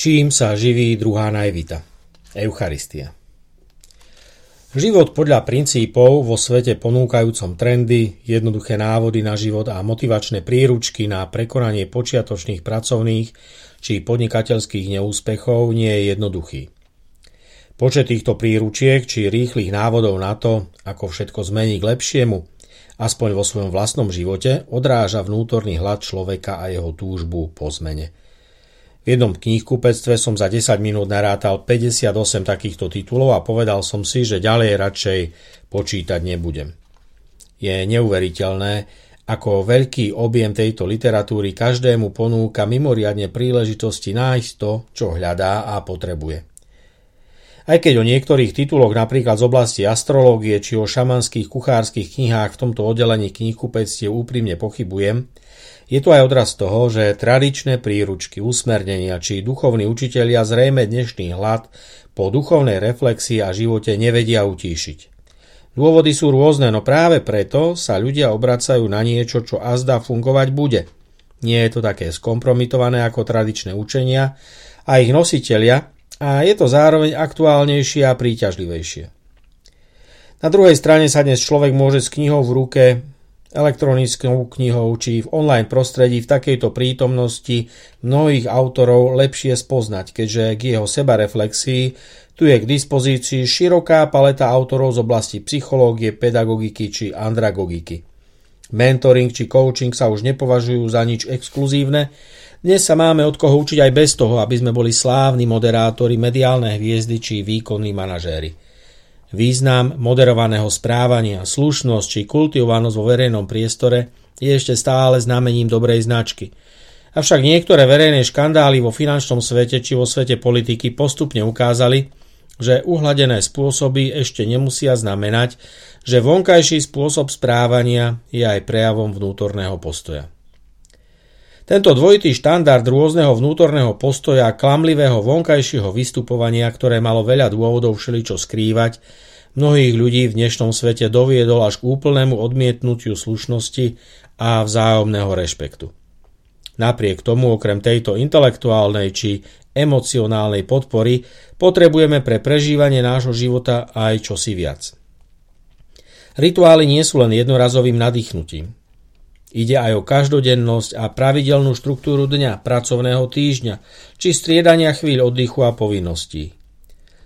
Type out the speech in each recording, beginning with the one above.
Čím sa živí druhá najvita? Eucharistia. Život podľa princípov vo svete ponúkajúcom trendy, jednoduché návody na život a motivačné príručky na prekonanie počiatočných pracovných či podnikateľských neúspechov nie je jednoduchý. Počet týchto príručiek či rýchlych návodov na to, ako všetko zmení k lepšiemu, aspoň vo svojom vlastnom živote, odráža vnútorný hlad človeka a jeho túžbu po zmene – v jednom knihkupectve som za 10 minút narátal 58 takýchto titulov a povedal som si, že ďalej radšej počítať nebudem. Je neuveriteľné, ako veľký objem tejto literatúry každému ponúka mimoriadne príležitosti nájsť to, čo hľadá a potrebuje. Aj keď o niektorých tituloch napríklad z oblasti astrológie či o šamanských kuchárskych knihách v tomto oddelení knihkupectiev úprimne pochybujem, je to aj odraz toho, že tradičné príručky, usmernenia či duchovní učitelia zrejme dnešný hlad po duchovnej reflexii a živote nevedia utíšiť. Dôvody sú rôzne, no práve preto sa ľudia obracajú na niečo, čo azda fungovať bude. Nie je to také skompromitované ako tradičné učenia a ich nositelia a je to zároveň aktuálnejšie a príťažlivejšie. Na druhej strane sa dnes človek môže s knihou v ruke elektronickou knihou či v online prostredí v takejto prítomnosti mnohých autorov lepšie spoznať, keďže k jeho sebareflexii tu je k dispozícii široká paleta autorov z oblasti psychológie, pedagogiky či andragogiky. Mentoring či coaching sa už nepovažujú za nič exkluzívne, dnes sa máme od koho učiť aj bez toho, aby sme boli slávni moderátori, mediálne hviezdy či výkonní manažéri. Význam moderovaného správania, slušnosť či kultivovanosť vo verejnom priestore je ešte stále znamením dobrej značky. Avšak niektoré verejné škandály vo finančnom svete či vo svete politiky postupne ukázali, že uhladené spôsoby ešte nemusia znamenať, že vonkajší spôsob správania je aj prejavom vnútorného postoja. Tento dvojitý štandard rôzneho vnútorného postoja a klamlivého vonkajšieho vystupovania, ktoré malo veľa dôvodov všeličo skrývať, mnohých ľudí v dnešnom svete doviedol až k úplnému odmietnutiu slušnosti a vzájomného rešpektu. Napriek tomu, okrem tejto intelektuálnej či emocionálnej podpory, potrebujeme pre prežívanie nášho života aj čosi viac. Rituály nie sú len jednorazovým nadýchnutím. Ide aj o každodennosť a pravidelnú štruktúru dňa, pracovného týždňa, či striedania chvíľ oddychu a povinností.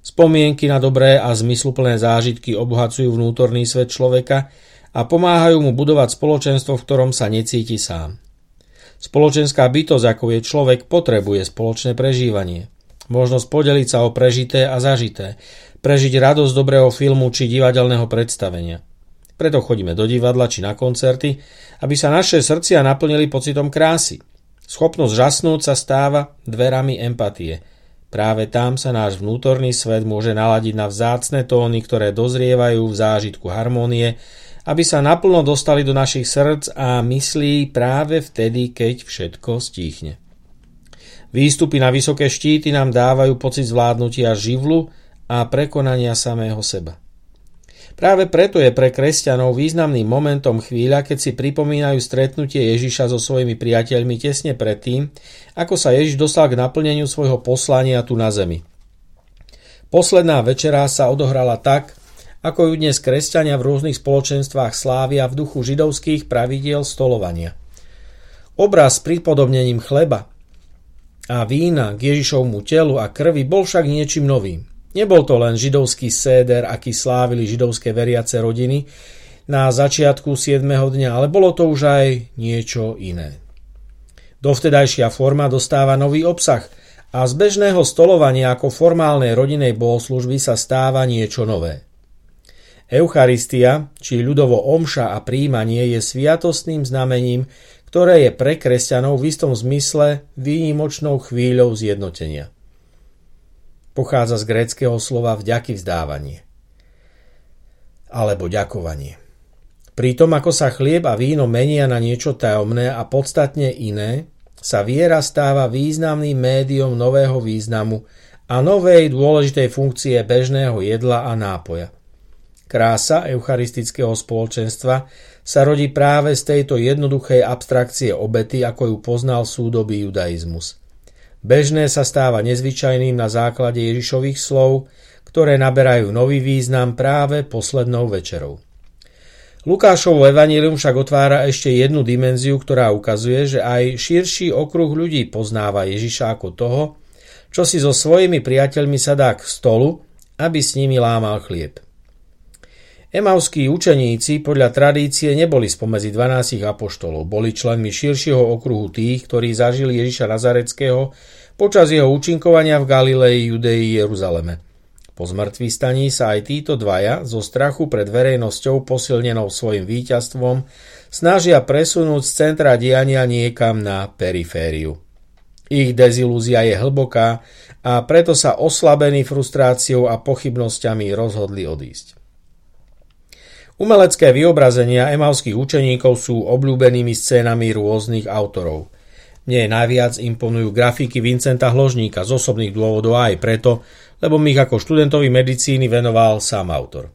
Spomienky na dobré a zmysluplné zážitky obohacujú vnútorný svet človeka a pomáhajú mu budovať spoločenstvo, v ktorom sa necíti sám. Spoločenská bytosť, ako je človek, potrebuje spoločné prežívanie. Možnosť podeliť sa o prežité a zažité, prežiť radosť dobrého filmu či divadelného predstavenia – preto chodíme do divadla či na koncerty, aby sa naše srdcia naplnili pocitom krásy. Schopnosť žasnúť sa stáva dverami empatie. Práve tam sa náš vnútorný svet môže naladiť na vzácne tóny, ktoré dozrievajú v zážitku harmónie, aby sa naplno dostali do našich srdc a myslí práve vtedy, keď všetko stíchne. Výstupy na vysoké štíty nám dávajú pocit zvládnutia živlu a prekonania samého seba. Práve preto je pre kresťanov významným momentom chvíľa, keď si pripomínajú stretnutie Ježiša so svojimi priateľmi tesne predtým, ako sa Ježiš dostal k naplneniu svojho poslania tu na zemi. Posledná večera sa odohrala tak, ako ju dnes kresťania v rôznych spoločenstvách slávia v duchu židovských pravidiel stolovania. Obraz s pripodobnením chleba a vína k Ježišovmu telu a krvi bol však niečím novým. Nebol to len židovský séder, aký slávili židovské veriace rodiny na začiatku 7. dňa, ale bolo to už aj niečo iné. Dovtedajšia forma dostáva nový obsah a z bežného stolovania ako formálnej rodinej bohoslužby sa stáva niečo nové. Eucharistia, či ľudovo omša a príjmanie je sviatostným znamením, ktoré je pre kresťanov v istom zmysle výnimočnou chvíľou zjednotenia. Pochádza z gréckého slova vďaky vzdávanie alebo ďakovanie. Pri tom, ako sa chlieb a víno menia na niečo tajomné a podstatne iné, sa viera stáva významným médium nového významu a novej dôležitej funkcie bežného jedla a nápoja. Krása eucharistického spoločenstva sa rodí práve z tejto jednoduchej abstrakcie obety, ako ju poznal súdobý judaizmus. Bežné sa stáva nezvyčajným na základe Ježišových slov, ktoré naberajú nový význam práve poslednou večerou. Lukášovo evanílium však otvára ešte jednu dimenziu, ktorá ukazuje, že aj širší okruh ľudí poznáva Ježiša ako toho, čo si so svojimi priateľmi sadá k stolu, aby s nimi lámal chlieb. Emauskí učeníci podľa tradície neboli spomedzi 12 apoštolov, boli členmi širšieho okruhu tých, ktorí zažili Ježiša Nazareckého počas jeho účinkovania v Galilei, Judei, Jeruzaleme. Po zmrtvý staní sa aj títo dvaja zo strachu pred verejnosťou posilnenou svojim víťazstvom snažia presunúť z centra diania niekam na perifériu. Ich dezilúzia je hlboká a preto sa oslabení frustráciou a pochybnosťami rozhodli odísť. Umelecké vyobrazenia emavských učeníkov sú obľúbenými scénami rôznych autorov. Mne najviac imponujú grafiky Vincenta Hložníka z osobných dôvodov aj preto, lebo mi ich ako študentovi medicíny venoval sám autor.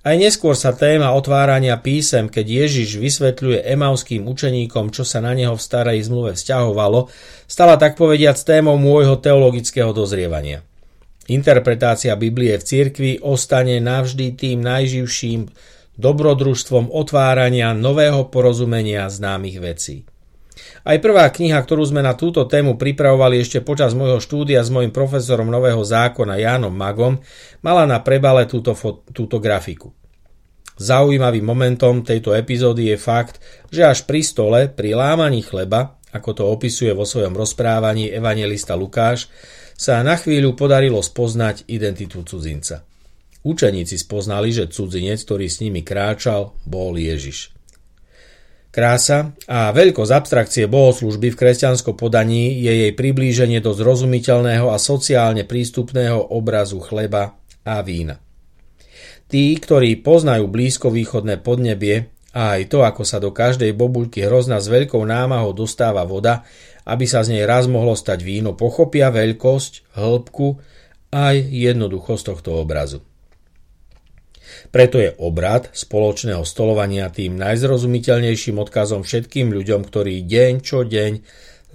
Aj neskôr sa téma otvárania písem, keď Ježiš vysvetľuje emavským učeníkom, čo sa na neho v starej zmluve vzťahovalo, stala tak povediac témou môjho teologického dozrievania. Interpretácia Biblie v cirkvi ostane navždy tým najživším dobrodružstvom otvárania nového porozumenia známych vecí. Aj prvá kniha, ktorú sme na túto tému pripravovali ešte počas môjho štúdia s mojim profesorom Nového zákona Jánom Magom, mala na prebale túto, túto grafiku. Zaujímavým momentom tejto epizódy je fakt, že až pri stole, pri lámaní chleba, ako to opisuje vo svojom rozprávaní evangelista Lukáš, sa na chvíľu podarilo spoznať identitu cudzinca. Učeníci spoznali, že cudzinec, ktorý s nimi kráčal, bol Ježiš. Krása a veľkosť abstrakcie bohoslužby v kresťanskom podaní je jej priblíženie do zrozumiteľného a sociálne prístupného obrazu chleba a vína. Tí, ktorí poznajú blízkovýchodné podnebie a aj to, ako sa do každej bobuľky hrozna s veľkou námahou dostáva voda, aby sa z nej raz mohlo stať víno, pochopia veľkosť, hĺbku aj jednoduchosť tohto obrazu. Preto je obrad spoločného stolovania tým najzrozumiteľnejším odkazom všetkým ľuďom, ktorí deň čo deň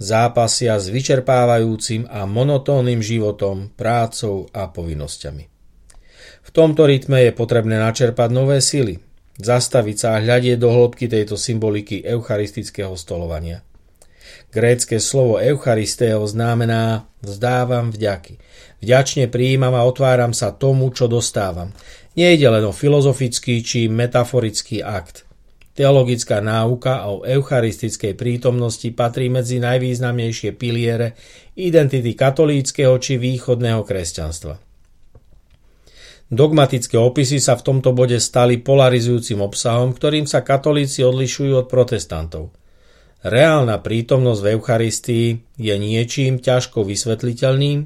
zápasia s vyčerpávajúcim a monotónnym životom, prácou a povinnosťami. V tomto rytme je potrebné načerpať nové sily, zastaviť sa a hľadieť do hĺbky tejto symboliky eucharistického stolovania. Grécké slovo eucharisteo znamená vzdávam vďaky. Vďačne prijímam a otváram sa tomu, čo dostávam. Nejde len o filozofický či metaforický akt. Teologická náuka o eucharistickej prítomnosti patrí medzi najvýznamnejšie piliere identity katolíckého či východného kresťanstva. Dogmatické opisy sa v tomto bode stali polarizujúcim obsahom, ktorým sa katolíci odlišujú od protestantov. Reálna prítomnosť v Eucharistii je niečím ťažko vysvetliteľným,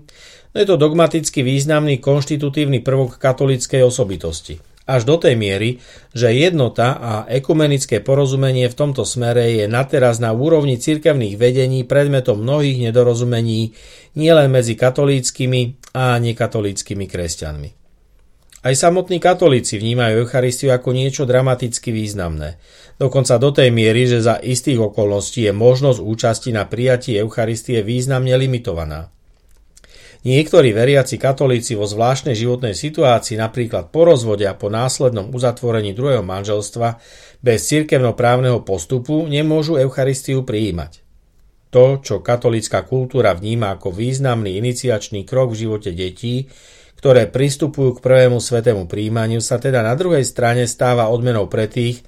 No je to dogmaticky významný konštitutívny prvok katolíckej osobitosti. Až do tej miery, že jednota a ekumenické porozumenie v tomto smere je nateraz na úrovni cirkevných vedení predmetom mnohých nedorozumení nielen medzi katolíckými a nekatolíckými kresťanmi. Aj samotní katolíci vnímajú Eucharistiu ako niečo dramaticky významné. Dokonca do tej miery, že za istých okolností je možnosť účasti na prijatí Eucharistie významne limitovaná. Niektorí veriaci katolíci vo zvláštnej životnej situácii, napríklad po rozvode a po následnom uzatvorení druhého manželstva, bez cirkevnoprávneho postupu nemôžu Eucharistiu prijímať. To, čo katolícka kultúra vníma ako významný iniciačný krok v živote detí, ktoré pristupujú k prvému svetému príjmaniu, sa teda na druhej strane stáva odmenou pre tých,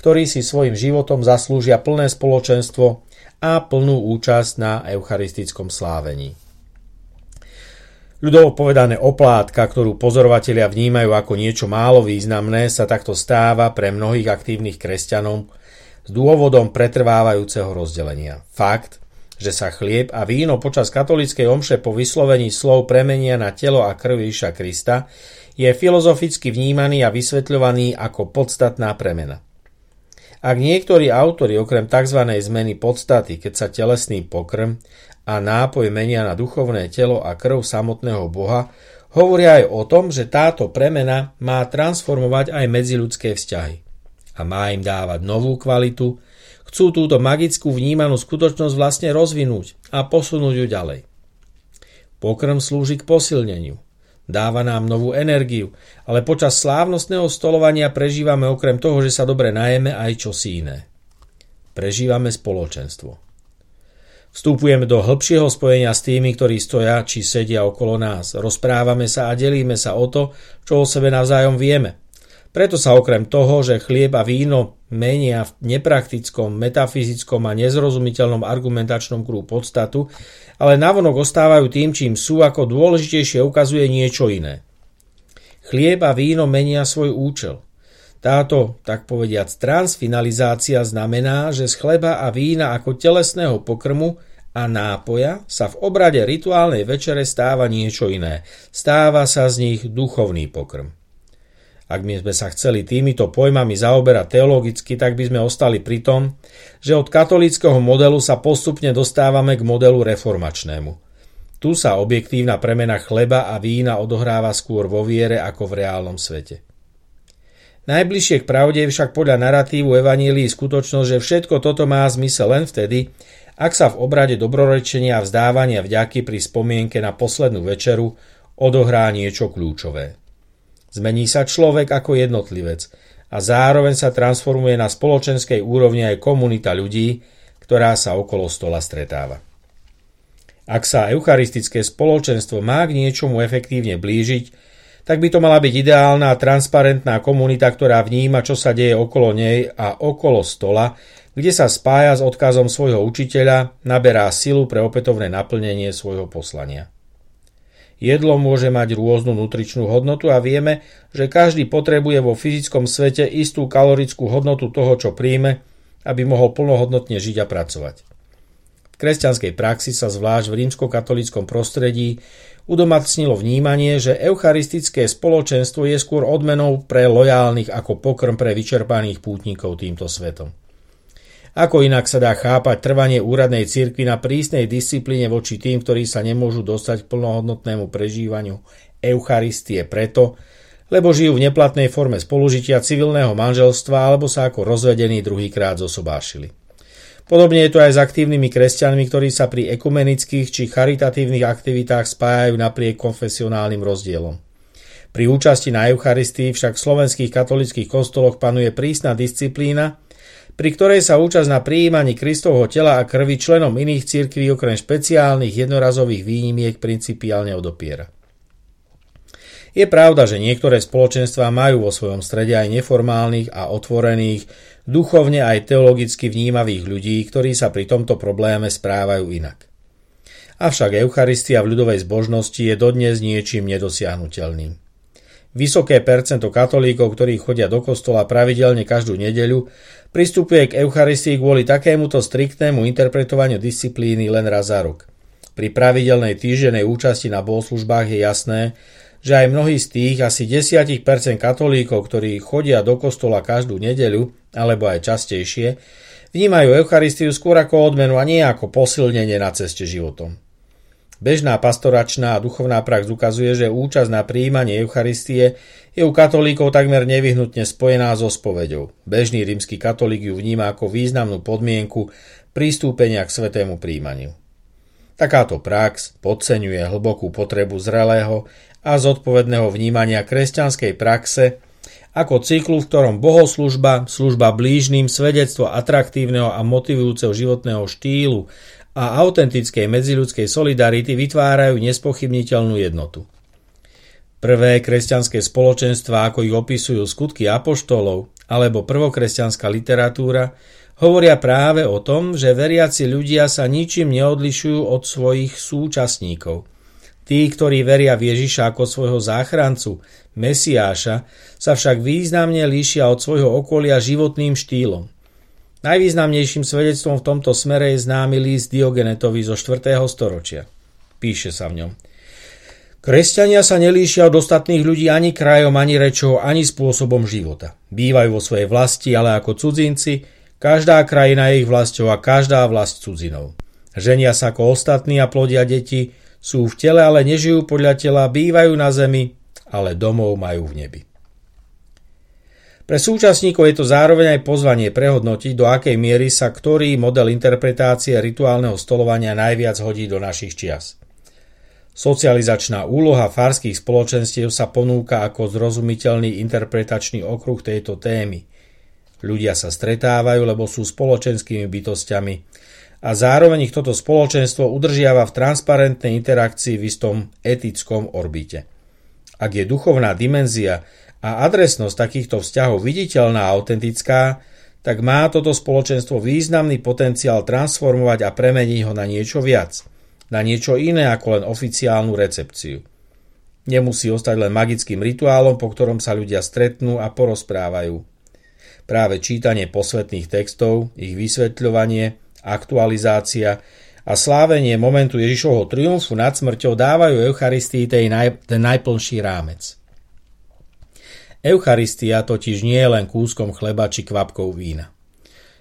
ktorí si svojim životom zaslúžia plné spoločenstvo a plnú účasť na eucharistickom slávení. Ľudovo povedané oplátka, ktorú pozorovatelia vnímajú ako niečo málo významné, sa takto stáva pre mnohých aktívnych kresťanov s dôvodom pretrvávajúceho rozdelenia. Fakt, že sa chlieb a víno počas katolíckej omše po vyslovení slov premenia na telo a krv Krista, je filozoficky vnímaný a vysvetľovaný ako podstatná premena. Ak niektorí autori okrem tzv. zmeny podstaty, keď sa telesný pokrm a nápoj menia na duchovné telo a krv samotného Boha, hovoria aj o tom, že táto premena má transformovať aj medziľudské vzťahy a má im dávať novú kvalitu, chcú túto magickú vnímanú skutočnosť vlastne rozvinúť a posunúť ju ďalej. Pokrm slúži k posilneniu. Dáva nám novú energiu, ale počas slávnostného stolovania prežívame okrem toho, že sa dobre najeme aj čosi iné. Prežívame spoločenstvo. Vstupujeme do hĺbšieho spojenia s tými, ktorí stoja či sedia okolo nás. Rozprávame sa a delíme sa o to, čo o sebe navzájom vieme. Preto sa okrem toho, že chlieb a víno menia v nepraktickom, metafyzickom a nezrozumiteľnom argumentačnom kruhu podstatu, ale navonok ostávajú tým, čím sú, ako dôležitejšie ukazuje niečo iné. Chlieb a víno menia svoj účel. Táto, tak povediac, transfinalizácia znamená, že z chleba a vína ako telesného pokrmu a nápoja sa v obrade rituálnej večere stáva niečo iné. Stáva sa z nich duchovný pokrm. Ak by sme sa chceli týmito pojmami zaoberať teologicky, tak by sme ostali pri tom, že od katolického modelu sa postupne dostávame k modelu reformačnému. Tu sa objektívna premena chleba a vína odohráva skôr vo viere ako v reálnom svete. Najbližšie k pravde je však podľa narratívu Evanílii skutočnosť, že všetko toto má zmysel len vtedy, ak sa v obrade dobrorečenia a vzdávania vďaky pri spomienke na poslednú večeru odohrá niečo kľúčové. Zmení sa človek ako jednotlivec a zároveň sa transformuje na spoločenskej úrovni aj komunita ľudí, ktorá sa okolo stola stretáva. Ak sa eucharistické spoločenstvo má k niečomu efektívne blížiť, tak by to mala byť ideálna a transparentná komunita, ktorá vníma, čo sa deje okolo nej a okolo stola, kde sa spája s odkazom svojho učiteľa, naberá silu pre opätovné naplnenie svojho poslania. Jedlo môže mať rôznu nutričnú hodnotu a vieme, že každý potrebuje vo fyzickom svete istú kalorickú hodnotu toho, čo príjme, aby mohol plnohodnotne žiť a pracovať. V kresťanskej praxi sa zvlášť v rímskokatolickom prostredí udomacnilo vnímanie, že eucharistické spoločenstvo je skôr odmenou pre lojálnych ako pokrm pre vyčerpaných pútnikov týmto svetom. Ako inak sa dá chápať trvanie úradnej cirkvi na prísnej disciplíne voči tým, ktorí sa nemôžu dostať k plnohodnotnému prežívaniu Eucharistie preto, lebo žijú v neplatnej forme spolužitia civilného manželstva alebo sa ako rozvedení druhýkrát zosobášili. Podobne je to aj s aktívnymi kresťanmi, ktorí sa pri ekumenických či charitatívnych aktivitách spájajú napriek konfesionálnym rozdielom. Pri účasti na Eucharistii však v slovenských katolických kostoloch panuje prísna disciplína, pri ktorej sa účasť na prijímaní Kristovho tela a krvi členom iných cirkví okrem špeciálnych jednorazových výnimiek principiálne odopiera. Je pravda, že niektoré spoločenstvá majú vo svojom strede aj neformálnych a otvorených, duchovne aj teologicky vnímavých ľudí, ktorí sa pri tomto probléme správajú inak. Avšak Eucharistia v ľudovej zbožnosti je dodnes niečím nedosiahnutelným. Vysoké percento katolíkov, ktorí chodia do kostola pravidelne každú nedeľu, pristupuje k Eucharistii kvôli takémuto striktnému interpretovaniu disciplíny len raz za rok. Pri pravidelnej týždenej účasti na bohoslužbách je jasné, že aj mnohí z tých asi 10% katolíkov, ktorí chodia do kostola každú nedeľu, alebo aj častejšie, vnímajú Eucharistiu skôr ako odmenu a nie ako posilnenie na ceste životom. Bežná pastoračná a duchovná prax ukazuje, že účasť na príjmanie Eucharistie je u katolíkov takmer nevyhnutne spojená so spovedou. Bežný rímsky katolík ju vníma ako významnú podmienku pristúpenia k svetému príjmaniu. Takáto prax podceňuje hlbokú potrebu zrelého a zodpovedného vnímania kresťanskej praxe ako cyklu, v ktorom bohoslužba, služba blížnym, svedectvo atraktívneho a motivujúceho životného štýlu a autentickej medziľudskej solidarity vytvárajú nespochybniteľnú jednotu. Prvé kresťanské spoločenstva, ako ich opisujú skutky apoštolov alebo prvokresťanská literatúra, hovoria práve o tom, že veriaci ľudia sa ničím neodlišujú od svojich súčasníkov. Tí, ktorí veria v Ježiša ako svojho záchrancu, Mesiáša, sa však významne líšia od svojho okolia životným štýlom – Najvýznamnejším svedectvom v tomto smere je známy list Diogenetovi zo 4. storočia. Píše sa v ňom. Kresťania sa nelíšia od ostatných ľudí ani krajom, ani rečou, ani spôsobom života. Bývajú vo svojej vlasti, ale ako cudzinci, každá krajina je ich vlastou a každá vlast cudzinou. Ženia sa ako ostatní a plodia deti, sú v tele, ale nežijú podľa tela, bývajú na zemi, ale domov majú v nebi. Pre súčasníkov je to zároveň aj pozvanie prehodnotiť, do akej miery sa ktorý model interpretácie rituálneho stolovania najviac hodí do našich čias. Socializačná úloha farských spoločenstiev sa ponúka ako zrozumiteľný interpretačný okruh tejto témy. Ľudia sa stretávajú, lebo sú spoločenskými bytostiami a zároveň ich toto spoločenstvo udržiava v transparentnej interakcii v istom etickom orbite. Ak je duchovná dimenzia a adresnosť takýchto vzťahov viditeľná a autentická, tak má toto spoločenstvo významný potenciál transformovať a premeniť ho na niečo viac – na niečo iné ako len oficiálnu recepciu. Nemusí ostať len magickým rituálom, po ktorom sa ľudia stretnú a porozprávajú. Práve čítanie posvetných textov, ich vysvetľovanie, aktualizácia a slávenie momentu Ježišovho triumfu nad smrťou dávajú Eucharistii naj, ten najplnší rámec. Eucharistia totiž nie je len kúskom chleba či kvapkou vína.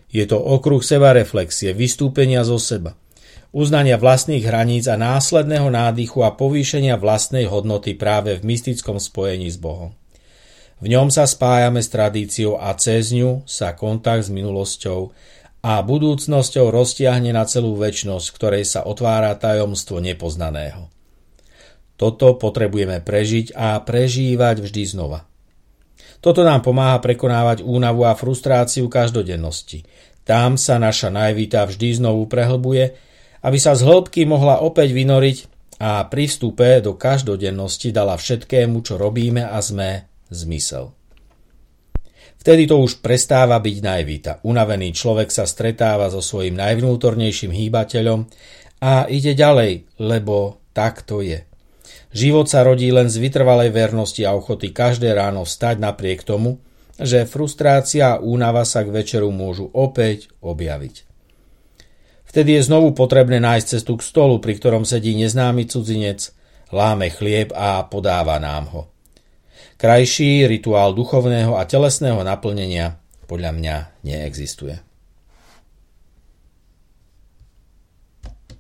Je to okruh seba reflexie, vystúpenia zo seba – uznania vlastných hraníc a následného nádychu a povýšenia vlastnej hodnoty práve v mystickom spojení s Bohom. V ňom sa spájame s tradíciou a cez ňu sa kontakt s minulosťou a budúcnosťou roztiahne na celú väčnosť, ktorej sa otvára tajomstvo nepoznaného. Toto potrebujeme prežiť a prežívať vždy znova. Toto nám pomáha prekonávať únavu a frustráciu každodennosti. Tam sa naša najvita vždy znovu prehlbuje aby sa z hĺbky mohla opäť vynoriť a pri vstupe do každodennosti dala všetkému, čo robíme a sme, zmysel. Vtedy to už prestáva byť najvíta. Unavený človek sa stretáva so svojím najvnútornejším hýbateľom a ide ďalej, lebo tak to je. Život sa rodí len z vytrvalej vernosti a ochoty každé ráno vstať napriek tomu, že frustrácia a únava sa k večeru môžu opäť objaviť. Vtedy je znovu potrebné nájsť cestu k stolu, pri ktorom sedí neznámy cudzinec, láme chlieb a podáva nám ho. Krajší rituál duchovného a telesného naplnenia podľa mňa neexistuje.